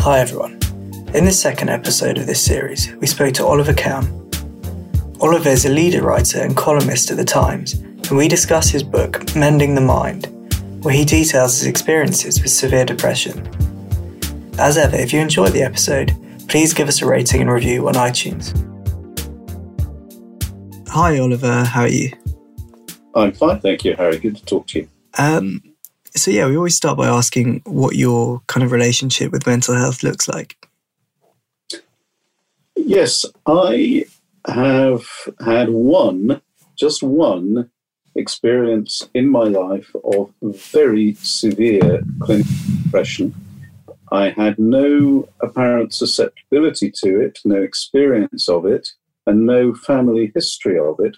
Hi everyone. In the second episode of this series, we spoke to Oliver Kamm. Oliver is a leader writer and columnist at The Times, and we discuss his book, Mending the Mind, where he details his experiences with severe depression. As ever, if you enjoyed the episode, please give us a rating and review on iTunes. Hi Oliver, how are you? I'm fine, thank you, Harry. Good to talk to you. Um, so yeah, we always start by asking what your kind of relationship with mental health looks like. Yes, I have had one, just one experience in my life of very severe clinical depression. I had no apparent susceptibility to it, no experience of it, and no family history of it.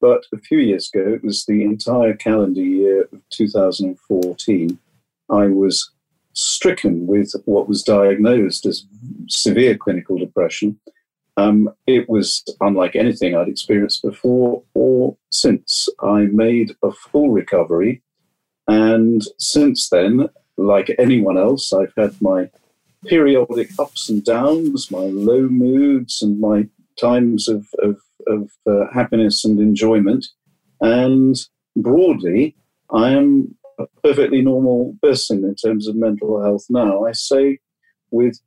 But a few years ago, it was the entire calendar year of 2014, I was stricken with what was diagnosed as severe clinical depression. Um, it was unlike anything I'd experienced before or since. I made a full recovery. And since then, like anyone else, I've had my periodic ups and downs, my low moods, and my times of, of of uh, happiness and enjoyment. And broadly, I am a perfectly normal person in terms of mental health now. I say with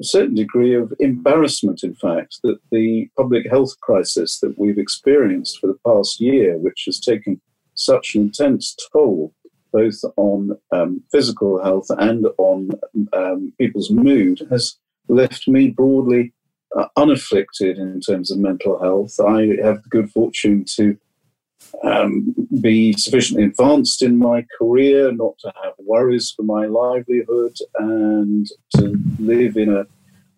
a certain degree of embarrassment, in fact, that the public health crisis that we've experienced for the past year, which has taken such an intense toll both on um, physical health and on um, people's mood, has left me broadly unafflicted in terms of mental health. I have the good fortune to um, be sufficiently advanced in my career, not to have worries for my livelihood, and to live in a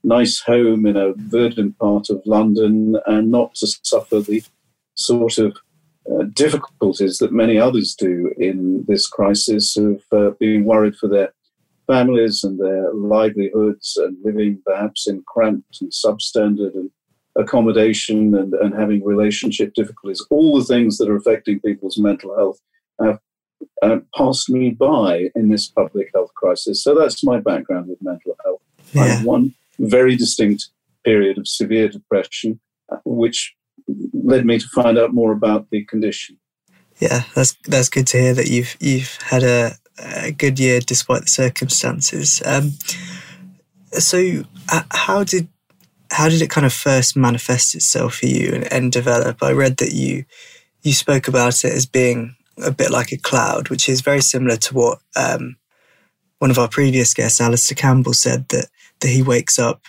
nice home in a verdant part of London, and not to suffer the sort of uh, difficulties that many others do in this crisis of uh, being worried for their families and their livelihoods and living perhaps in cramped and substandard and accommodation and, and having relationship difficulties, all the things that are affecting people's mental health have uh, passed me by in this public health crisis. So that's my background with mental health. Yeah. I had one very distinct period of severe depression, uh, which led me to find out more about the condition. Yeah, that's that's good to hear that you've you've had a a good year despite the circumstances. Um, so, uh, how did how did it kind of first manifest itself for you and, and, develop? I read that you you spoke about it as being a bit like a cloud, which is very similar to what um, one of our previous guests, Alastair Campbell, said that that he wakes up,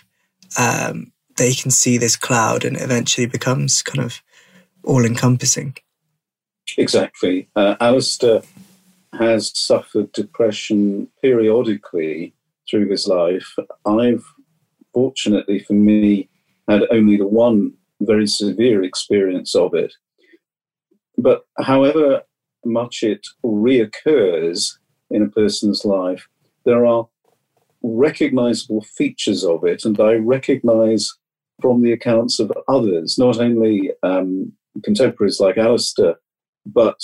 um, that he can see this cloud, and it eventually becomes kind of all encompassing. Exactly, uh, Alastair has suffered depression periodically through his life. I've, fortunately for me, had only the one very severe experience of it. But however much it reoccurs in a person's life, there are recognizable features of it, and I recognize from the accounts of others, not only um, contemporaries like Alastair, but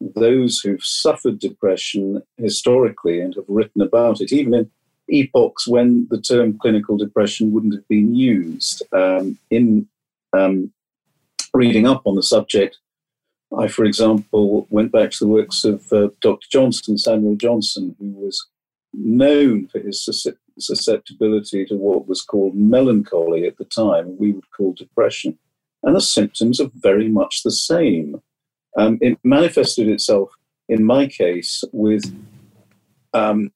those who've suffered depression historically and have written about it, even in epochs when the term clinical depression wouldn't have been used. Um, in um, reading up on the subject, I, for example, went back to the works of uh, Dr. Johnson, Samuel Johnson, who was known for his susceptibility to what was called melancholy at the time, we would call depression. And the symptoms are very much the same. Um, it manifested itself, in my case, with um,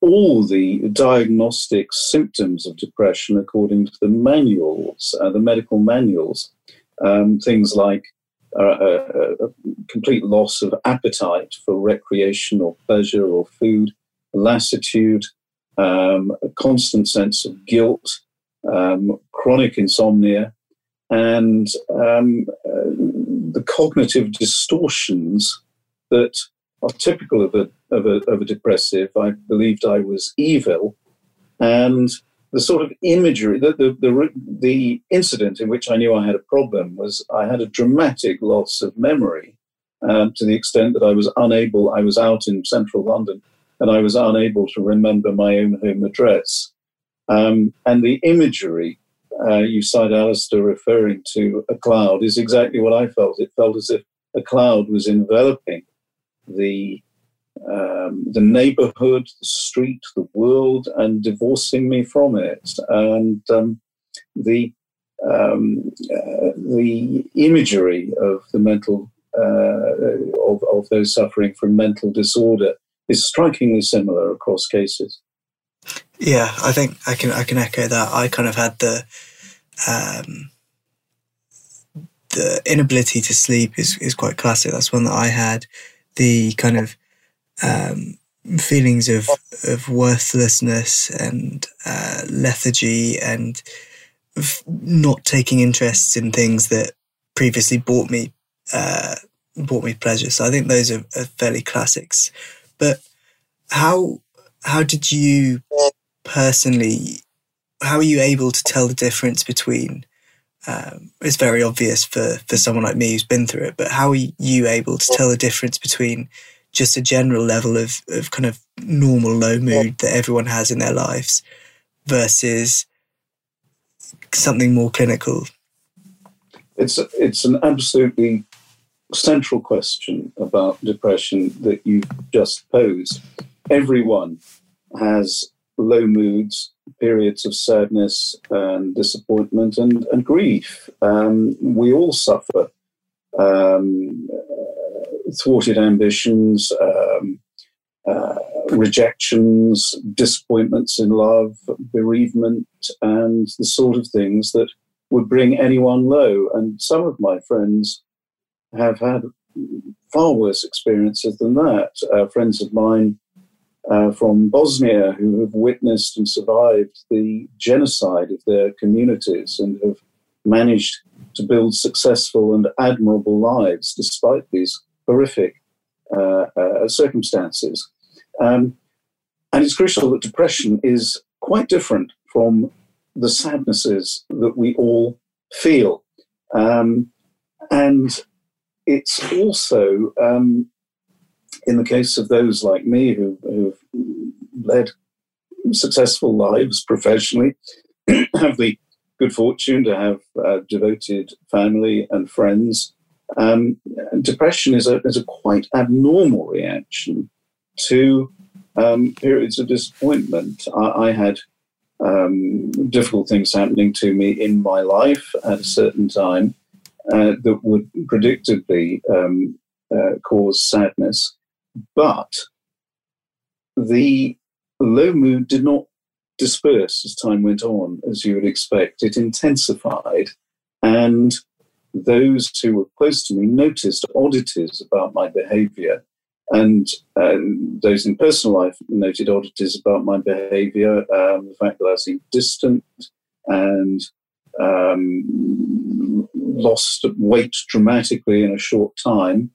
all the diagnostic symptoms of depression according to the manuals, uh, the medical manuals. Um, things like uh, a, uh, a, complete loss of appetite for recreation or pleasure or food, lassitude, um, a constant sense of guilt, um, chronic insomnia, and um, uh, the cognitive distortions that are typical of a, of a, of a depressive. I believed I was evil, and the sort of imagery, the, the, the, the, incident in which I knew I had a problem was I had a dramatic loss of memory um, to the extent that I was unable, I was out in central London and I was unable to remember my own home address. Um, and the imagery uh, you cite Alastair referring to a cloud is exactly what I felt. It felt as if a cloud was enveloping the um, the neighborhood, the street, the world, and divorcing me from it. And um, the um, uh, the imagery of the mental uh, of, of those suffering from mental disorder is strikingly similar across cases. Yeah, I think I can I can echo that. I kind of had the um, the inability to sleep is is quite classic. That's one that I had. The kind of um, feelings of of worthlessness and uh, lethargy and f- not taking interests in things that previously brought me uh, me pleasure. So I think those are, are fairly classics. But how how did you personally how are you able to tell the difference between um, it's very obvious for for someone like me who's been through it but how are you able to tell the difference between just a general level of, of kind of normal low mood that everyone has in their lives versus something more clinical? It's it's an absolutely central question about depression that you've just posed. Everyone has low moods periods of sadness and disappointment and, and grief. Um, we all suffer um, thwarted ambitions, um, uh, rejections, disappointments in love, bereavement, and the sort of things that would bring anyone low. And some of my friends have had far worse experiences than that. Uh, friends of mine uh, from Bosnia who have witnessed and survived the genocide of their communities and have managed to build successful and admirable lives despite these horrific uh, uh, circumstances. Um, and it's crucial that depression is quite different from the sadnesses that we all feel. Um, and it's also um, in the case of those like me who, who've led successful lives professionally, have the good fortune to have a devoted family and friends, um, depression is a, is a quite abnormal reaction to um, periods of disappointment. I, I had um, difficult things happening to me in my life at a certain time uh, that would predictably um, uh, cause sadness. But the low mood did not disperse as time went on, as you would expect. It intensified, and those who were close to me noticed oddities about my behavior. And uh, those in personal life noted oddities about my behavior, um, the fact that I seemed distant and um, lost weight dramatically in a short time.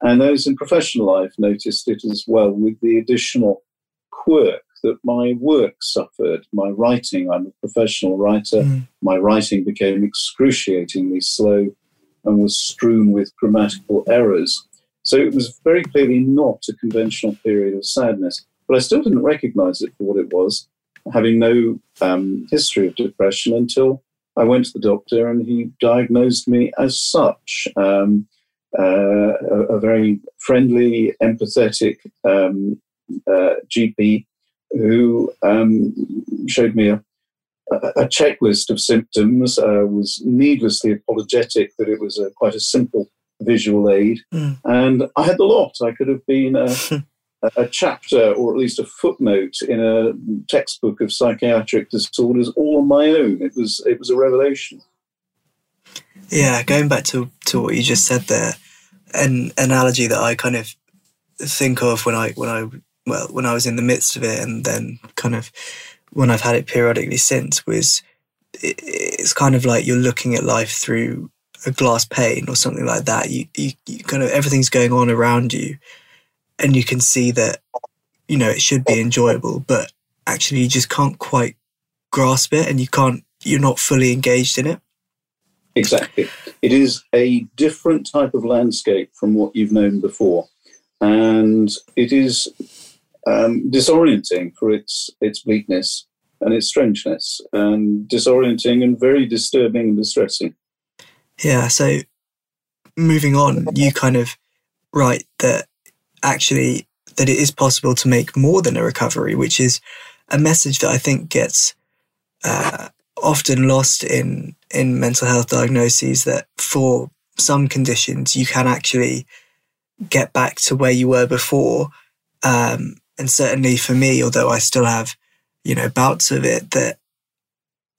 And those in professional life noticed it as well with the additional quirk that my work suffered. My writing, I'm a professional writer, mm. my writing became excruciatingly slow and was strewn with grammatical errors. So it was very clearly not a conventional period of sadness. But I still didn't recognize it for what it was, having no um, history of depression until I went to the doctor and he diagnosed me as such. Um, uh, a, a, very friendly, empathetic um, uh, GP who um, showed me a, a, checklist of symptoms, uh, was needlessly apologetic that it was a, quite a simple visual aid. Mm. And I had the lot. I could have been a, a chapter or at least a footnote in a textbook of psychiatric disorders all on my own. It was, it was a revelation. Yeah, going back to, to what you just said there, an analogy that I kind of think of when I when I well when I was in the midst of it, and then kind of when I've had it periodically since was it's kind of like you're looking at life through a glass pane or something like that. You, you, you kind of everything's going on around you, and you can see that you know it should be enjoyable, but actually you just can't quite grasp it, and you can't you're not fully engaged in it. Exactly. It is a different type of landscape from what you've known before. And it is um, disorienting for its, its bleakness. and its strangeness and disorienting and very disturbing and distressing. Yeah. So moving on, you kind of write that actually that it is possible to make more than a recovery, which is a message that I think gets uh, often lost in in mental health diagnoses. That for some conditions you can actually get back to where you were before, um, and certainly for me, although I still have you know bouts of it, that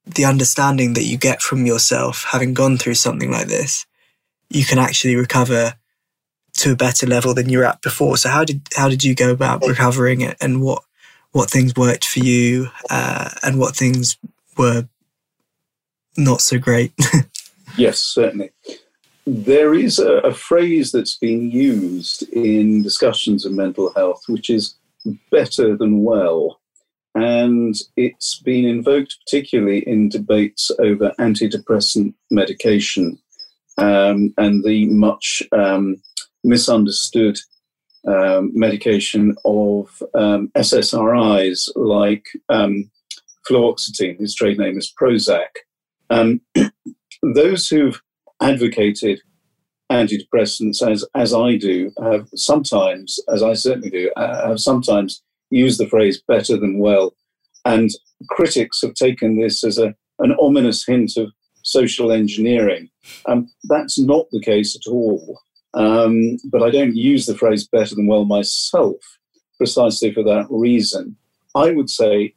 the understanding that you get from yourself having gone through something like this, you can actually recover to a better level than you were at before. So how did how did you go about recovering it, and what what things worked for you, uh, and what things were not so great? yes, certainly. There is a, a phrase that's been used in discussions of mental health, which is better than well. And it's been invoked particularly in debates over antidepressant medication um, and the much um, misunderstood um, medication of um, SSRIs like um, fluoxetine, whose trade name is Prozac. Um, those who've advocated antidepressants, as as I do, have sometimes, as I certainly do, uh, have sometimes used the phrase "better than well," and critics have taken this as a an ominous hint of social engineering. Um, that's not the case at all. Um, but I don't use the phrase better than well myself precisely for that reason. I would say,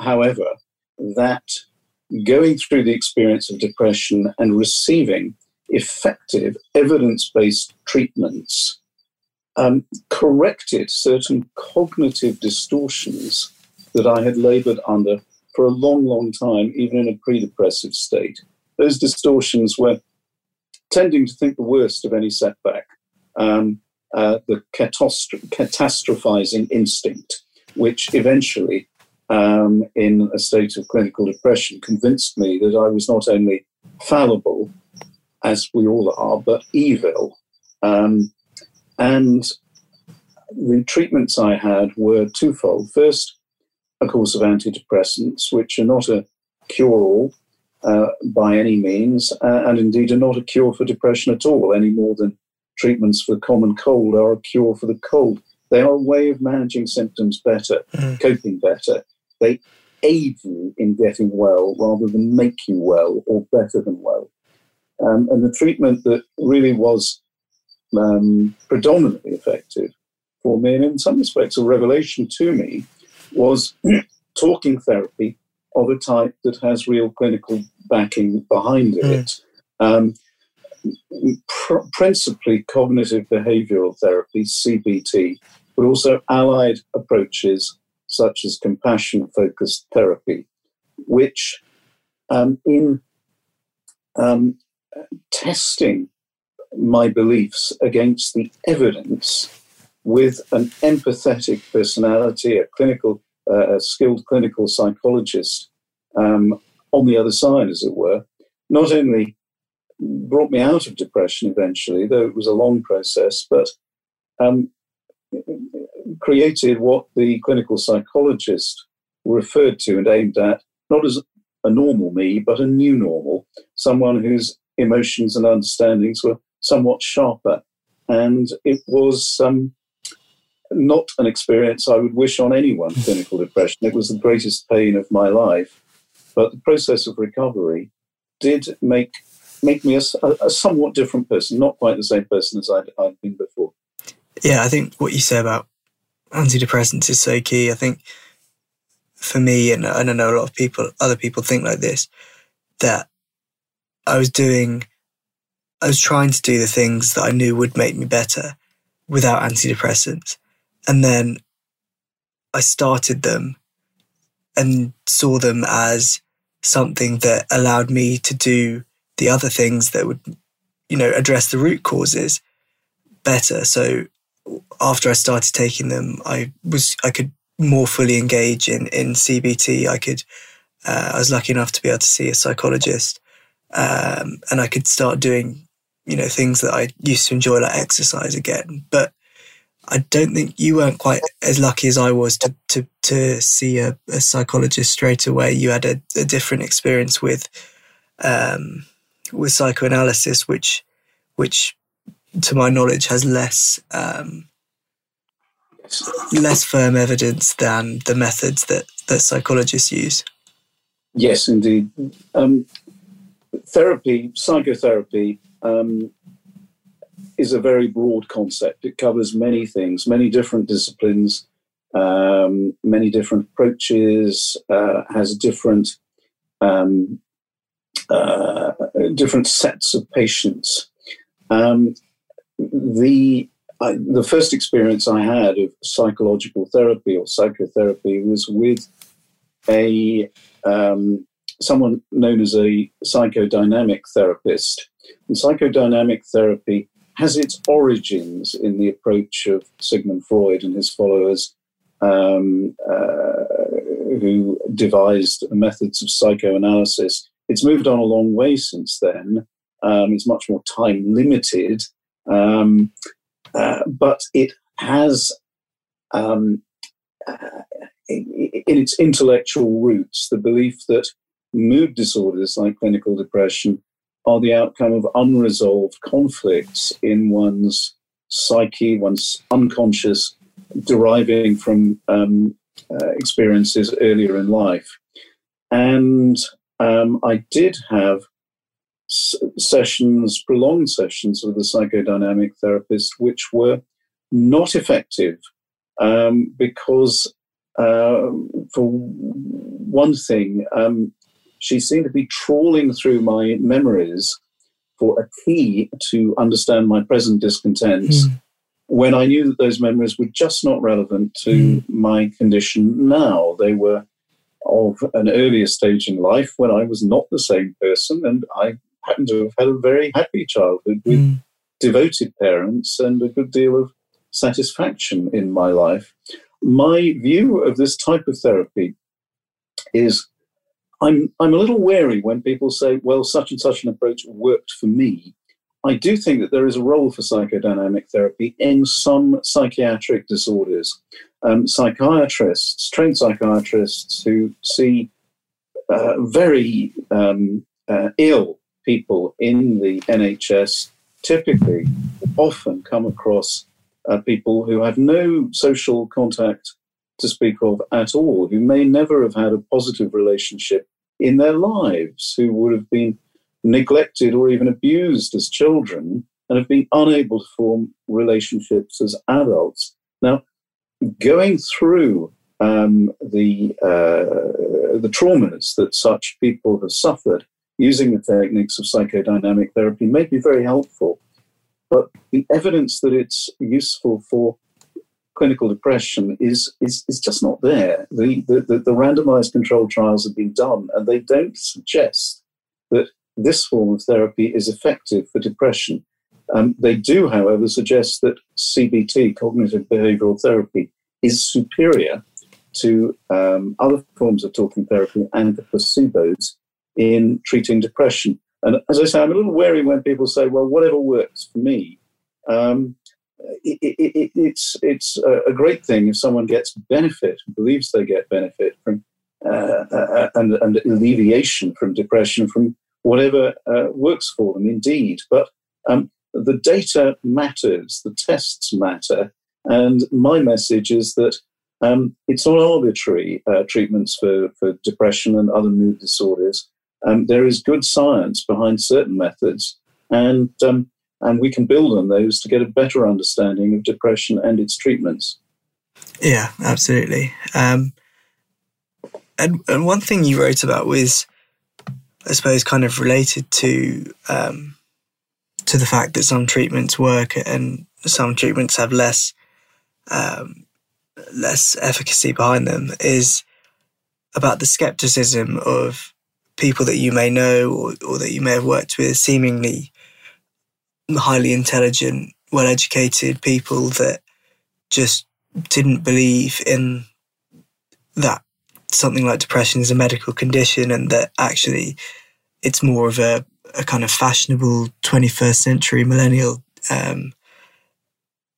however, that going through the experience of depression and receiving effective evidence based treatments um, corrected certain cognitive distortions that I had labored under for a long, long time, even in a pre depressive state. Those distortions were tending to think the worst of any setback, um, uh, the catastro- catastrophizing instinct, which eventually, um, in a state of clinical depression, convinced me that I was not only fallible, as we all are, but evil. Um, and the treatments I had were twofold. First, a course of antidepressants, which are not a cure all, uh, by any means, uh, and indeed are not a cure for depression at all, any more than treatments for common cold are a cure for the cold. They are a way of managing symptoms better, mm. coping better. They aid you in getting well rather than make you well or better than well. Um, and the treatment that really was um, predominantly effective for me, and in some respects a revelation to me, was talking therapy of a type that has real clinical backing behind mm. it. Um, pr- principally cognitive behavioral therapy, CBT, but also allied approaches such as compassion focused therapy, which um, in um, testing my beliefs against the evidence with an empathetic personality, a clinical a skilled clinical psychologist um, on the other side, as it were, not only brought me out of depression eventually, though it was a long process, but um, created what the clinical psychologist referred to and aimed at, not as a normal me, but a new normal, someone whose emotions and understandings were somewhat sharper. And it was um, not an experience I would wish on anyone, clinical depression. It was the greatest pain of my life. But the process of recovery did make make me a, a somewhat different person, not quite the same person as I'd, I'd been before. Yeah, I think what you say about antidepressants is so key. I think for me, and, and I know a lot of people, other people think like this, that I was doing, I was trying to do the things that I knew would make me better without antidepressants. And then I started them and saw them as something that allowed me to do the other things that would, you know, address the root causes better. So after I started taking them, I was I could more fully engage in in CBT. I could uh, I was lucky enough to be able to see a psychologist, um, and I could start doing you know things that I used to enjoy like exercise again. But I don't think you weren't quite as lucky as I was to to to see a, a psychologist straight away. You had a, a different experience with um, with psychoanalysis, which which to my knowledge has less um, less firm evidence than the methods that that psychologists use. Yes, indeed. Um, therapy, psychotherapy, um, is a very broad concept. It covers many things, many different disciplines, um, many different approaches, uh, has different um, uh, different sets of patients. Um, the I, the first experience I had of psychological therapy or psychotherapy was with a um, someone known as a psychodynamic therapist. And psychodynamic therapy has its origins in the approach of Sigmund Freud and his followers, um, uh, who devised methods of psychoanalysis. It's moved on a long way since then. Um, it's much more time limited, um, uh, but it has, um, uh, in, in its intellectual roots, the belief that mood disorders like clinical depression are the outcome of unresolved conflicts in one's psyche, one's unconscious, deriving from um, uh, experiences earlier in life. And um, I did have s- sessions, prolonged sessions with a psychodynamic therapist, which were not effective um, because, uh, for one thing, um, she seemed to be trawling through my memories for a key to understand my present discontents mm. when I knew that those memories were just not relevant to mm. my condition now. They were of an earlier stage in life when I was not the same person and I happened to have had a very happy childhood with mm. devoted parents and a good deal of satisfaction in my life. My view of this type of therapy is I'm I'm a little wary when people say, "Well, such and such an approach worked for me." I do think that there is a role for psychodynamic therapy in some psychiatric disorders. Um, psychiatrists, trained psychiatrists who see uh, very um, uh, ill people in the NHS, typically often come across uh, people who have no social contact to speak of at all, who may never have had a positive relationship in their lives, who would have been neglected or even abused as children and have been unable to form relationships as adults. Now, going through um, the uh, the traumas that such people have suffered using the techniques of psychodynamic therapy may be very helpful, but the evidence that it's useful for clinical depression is, is, is just not there. The, the, the, the randomized controlled trials have been done, and they don't suggest that this form of therapy is effective for depression. Um, they do, however, suggest that CBT, cognitive behavioral therapy, is superior to um, other forms of talking therapy and the placebos in treating depression. And as I say, I'm a little wary when people say, well, whatever works for me. Um, it, it, it's it's a great thing if someone gets benefit, believes they get benefit from uh, uh, and, and alleviation from depression from whatever uh, works for them. Indeed, but um, the data matters, the tests matter, and my message is that um, it's not arbitrary uh, treatments for, for depression and other mood disorders. Um, there is good science behind certain methods, and um, and we can build on those to get a better understanding of depression and its treatments. Yeah, absolutely. Um, and, and one thing you wrote about was, I suppose, kind of related to um, to the fact that some treatments work and some treatments have less um, less efficacy behind them is about the skepticism of people that you may know or, or that you may have worked with, seemingly highly intelligent, well educated people that just didn't believe in that something like depression is a medical condition and that actually it's more of a, a kind of fashionable 21st century millennial um,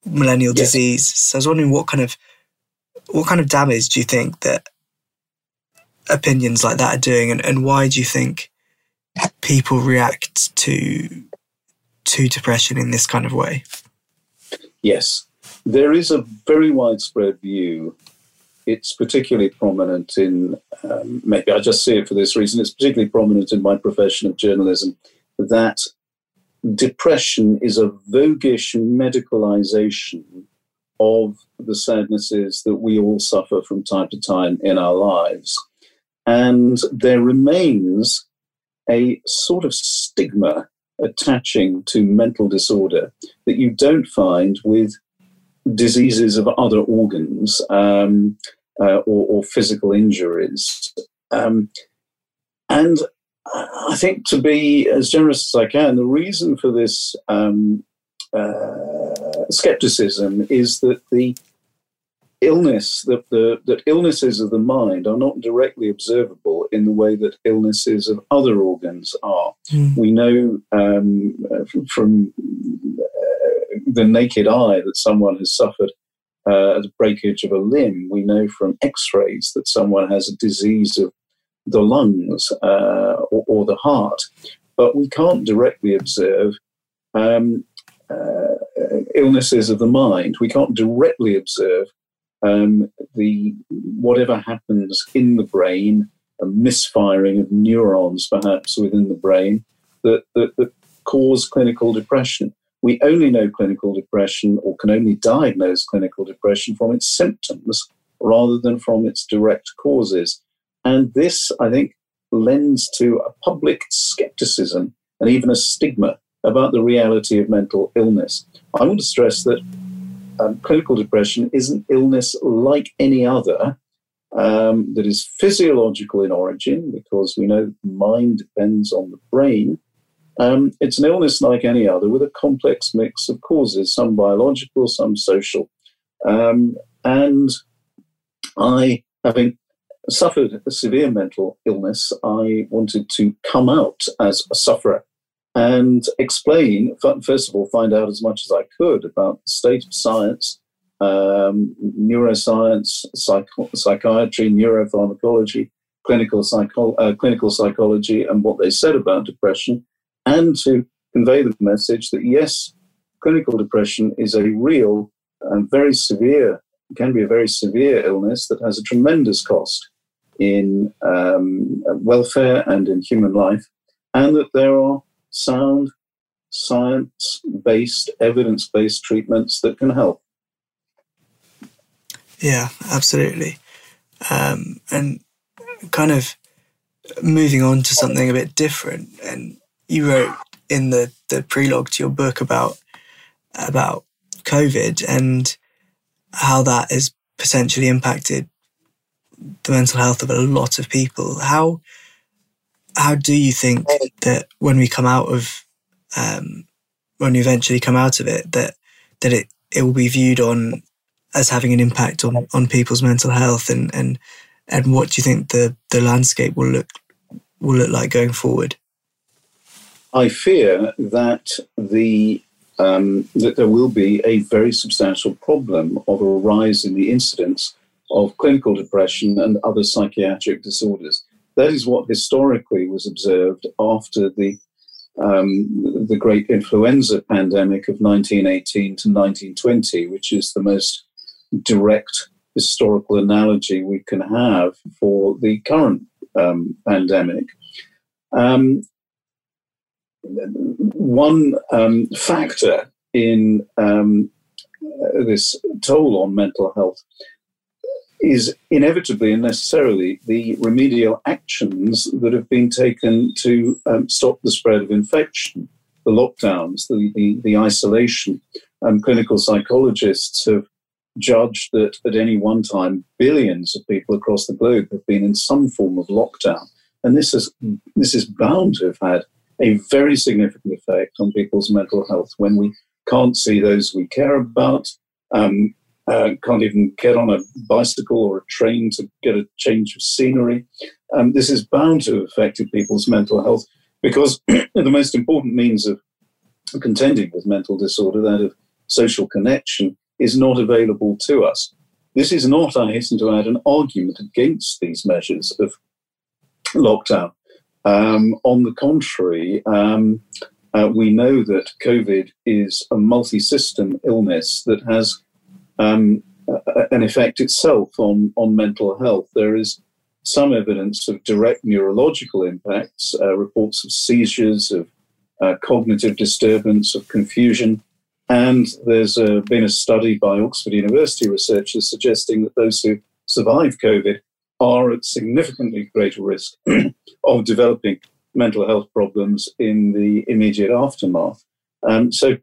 millennial yes. disease. So I was wondering what kind of what kind of damage do you think that opinions like that are doing, and, and why do you think people react to to depression in this kind of way? Yes, there is a very widespread view. It's particularly prominent in, um, maybe I just see it for this reason, it's particularly prominent in my profession of journalism that depression is a voguish medicalization of the sadnesses that we all suffer from time to time in our lives. And there remains a sort of stigma attaching to mental disorder that you don't find with diseases of other organs um, uh, or, or, physical injuries. Um, and I think to be as generous as I can, the reason for this um, uh, skepticism is that the illness, that, the, that illnesses of the mind are not directly observable in the way that illnesses of other organs are. Mm. We know um, from uh, the naked eye that someone has suffered uh, a breakage of a limb. We know from x rays that someone has a disease of the lungs uh, or, or, the heart. But we can't directly observe um, uh, illnesses of the mind. We can't directly observe um, the whatever happens in the brain, a misfiring of neurons perhaps within the brain that, that, that cause clinical depression. We only know clinical depression or can only diagnose clinical depression from its symptoms rather than from its direct causes. And this, I think, lends to a public skepticism and even a stigma about the reality of mental illness. I want to stress that um, clinical depression is an illness like any other um, that is physiological in origin because we know the mind depends on the brain. Um, it's an illness like any other with a complex mix of causes, some biological, some social. Um, and I, having suffered a severe mental illness, I wanted to come out as a sufferer and explain, first of all, find out as much as I could about the state of science, um, neuroscience, psych- psychiatry, neuropharmacology, clinical, psycho- uh, clinical psychology, and what they said about depression, and to convey the message that yes, clinical depression is a real and very severe, can be a very severe illness that has a tremendous cost in um, welfare and in human life, and that there are sound, science based, evidence based treatments that can help. Yeah, absolutely. Um, and kind of moving on to something a bit different. And you wrote in the, the prelogue to your book about about COVID and how that has potentially impacted the mental health of a lot of people. How how do you think that when we come out of um, when we eventually come out of it that that it it will be viewed on as having an impact on on people's mental health? And and and what do you think the the landscape will look will look like going forward? I fear that the um, that there will be a very substantial problem of a rise in the incidence of clinical depression and other psychiatric disorders that is what historically was observed after the um, the great influenza pandemic of 1918 to 1920, which is the most direct historical analogy we can have for the current um, pandemic. Um, one um, factor in um, this toll on mental health is inevitably and necessarily the remedial actions that have been taken to um, stop the spread of infection, the lockdowns, the, the, the isolation. Um, clinical psychologists have judged that at any one time, billions of people across the globe have been in some form of lockdown. And this is, this is bound to have had a very significant effect on people's mental health when we can't see those we care about. Um, uh, can't even get on a bicycle or a train to get a change of scenery. Um, this is bound to have affected people's mental health because the most important means of contending with mental disorder, that of social connection is not available to us. This is not, I hasten to add, an argument against these measures of lockdown. Um, on the contrary, um, uh, we know that COVID is a multi system illness that has um, an effect itself on, on mental health. There is some evidence of direct neurological impacts, uh, reports of seizures, of uh, cognitive disturbance, of confusion. And there's uh, been a study by Oxford University researchers suggesting that those who survive COVID are at significantly greater risk of developing mental health problems in the immediate aftermath. Um, so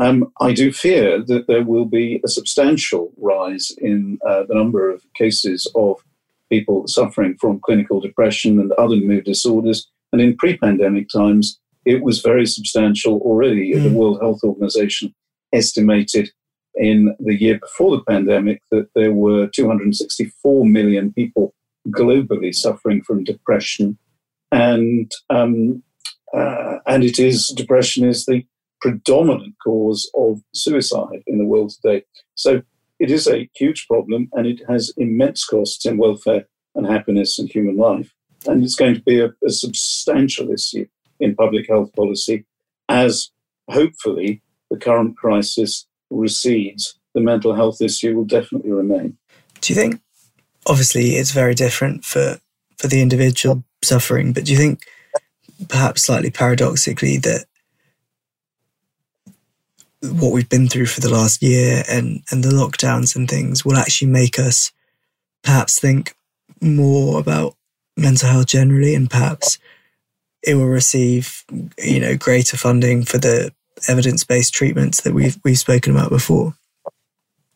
um, I do fear that there will be a substantial rise in uh, the number of cases of people suffering from clinical depression and other mood disorders. And in pre pandemic times, it was very substantial already. Mm. The World Health Organization estimated in the year before the pandemic that there were 264 million people globally suffering from depression. And, um, uh, and it is, depression is the predominant cause of suicide in the world today. So it is a huge problem and it has immense costs in welfare and happiness and human life. And it's going to be a, a substantial issue in public health policy as hopefully the current crisis recedes. The mental health issue will definitely remain. Do you think, obviously, it's very different for, for the individual suffering, but do you think, perhaps slightly paradoxically, that what we've been through for the last year and, and the lockdowns and things will actually make us perhaps think more about mental health generally and perhaps it will receive you know greater funding for the evidence-based treatments that we've we've spoken about before.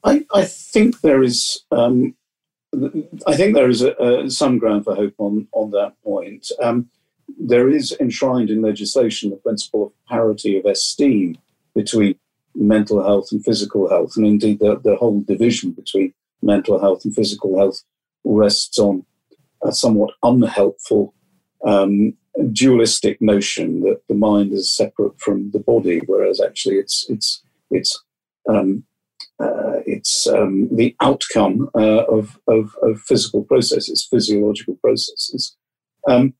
I, I think there is um, i think there is a, a, some ground for hope on on that point. Um, there is enshrined in legislation the principle of parity of esteem between mental health and physical health, and indeed the, the whole division between mental health and physical health rests on a somewhat unhelpful um, dualistic notion that the mind is separate from the body, whereas actually it's it's it's um, uh, it's um, the outcome uh, of, of, of physical processes, physiological processes. Um,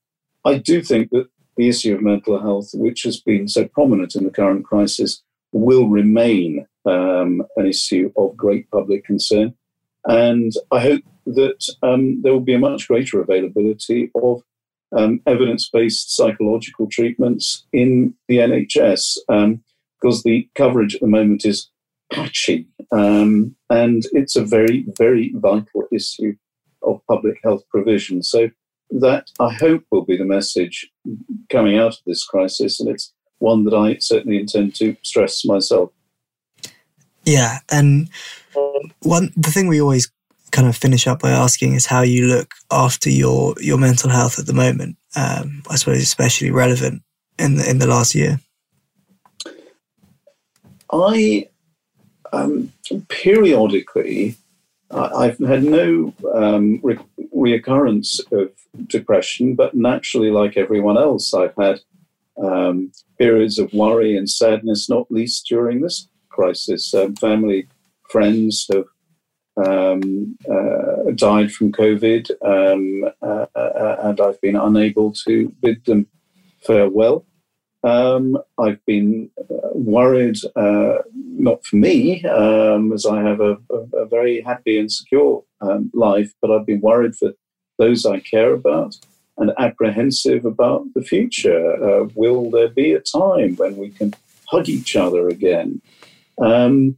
I do think that the issue of mental health, which has been so prominent in the current crisis, will remain um, an issue of great public concern. And I hope that um, there will be a much greater availability of um, evidence based psychological treatments in the NHS um, because the coverage at the moment is patchy um, and it's a very, very vital issue of public health provision. So, that I hope will be the message coming out of this crisis. And it's one that I certainly intend to stress myself. Yeah, and one the thing we always kind of finish up by asking is how you look after your your mental health at the moment. Um, I suppose especially relevant in the in the last year. I um, periodically I've had no um, re- reoccurrence of depression, but naturally, like everyone else, I've had um, periods of worry and sadness, not least during this crisis. Um, family, friends have um, uh, died from COVID, um, uh, and I've been unable to bid them farewell. Um, I've been uh, worried, uh, not for me, um, as I have a, a, a, very happy and secure life, but I've been worried for those I care about and apprehensive about the future. Uh, will there be a time when we can hug each other again? Um,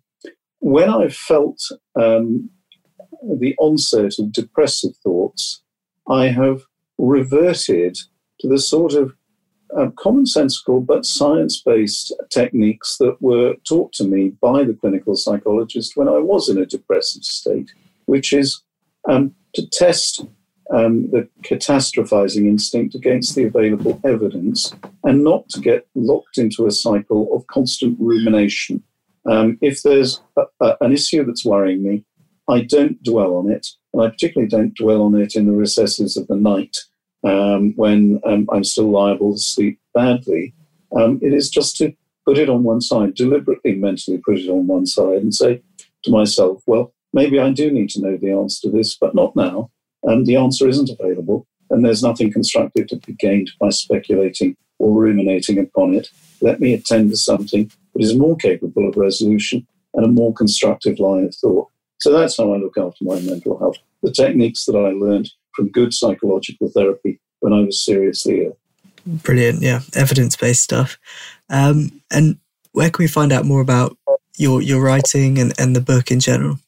when I felt um, the onset of depressive thoughts, I have reverted to the sort of uh, commonsensical but science based techniques that were taught to me by the clinical psychologist when I was in a depressive state, which is um, to test um, the catastrophizing instinct against the available evidence and not to get locked into a cycle of constant rumination. Um, if there's a, a, an issue that's worrying me, I don't dwell on it, and I particularly don't dwell on it in the recesses of the night um, when um, I'm still liable to sleep badly. Um, it is just to put it on one side, deliberately mentally put it on one side, and say to myself, well, maybe I do need to know the answer to this, but not now. And the answer isn't available, and there's nothing constructive to be gained by speculating or ruminating upon it. Let me attend to something that is more capable of resolution and a more constructive line of thought. So that's how I look after my mental health. The techniques that I learned from good psychological therapy when I was seriously ill. Brilliant, yeah, evidence based stuff. Um, and where can we find out more about your your writing and, and the book in general?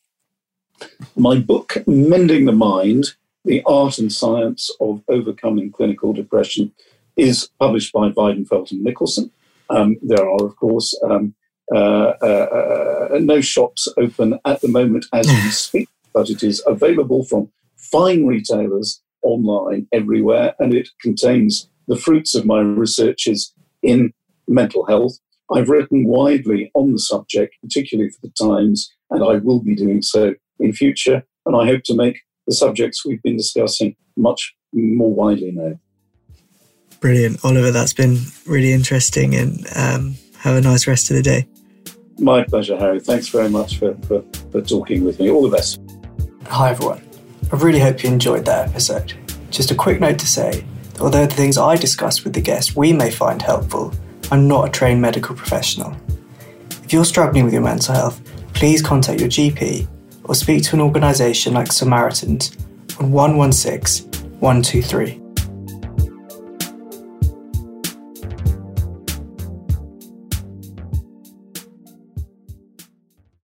My book, Mending the Mind The Art and Science of Overcoming Clinical Depression, is published by Weidenfeld and Nicolson. Um, there are, of course, um, uh, uh, uh, no shops open at the moment as we speak, but it is available from fine retailers online everywhere, and it contains the fruits of my researches in mental health. I've written widely on the subject, particularly for the Times, and I will be doing so in future. And I hope to make the subjects we've been discussing much more widely now. Brilliant, Oliver. That's been really interesting, and um, have a nice rest of the day. My pleasure, Harry. Thanks very much for, for, for talking with me. All the best. Hi, everyone. I really hope you enjoyed that episode. Just a quick note to say that although the things I discussed with the guest we may find helpful, I'm not a trained medical professional. If you're struggling with your mental health, please contact your GP or speak to an organisation like Samaritans on 116 123.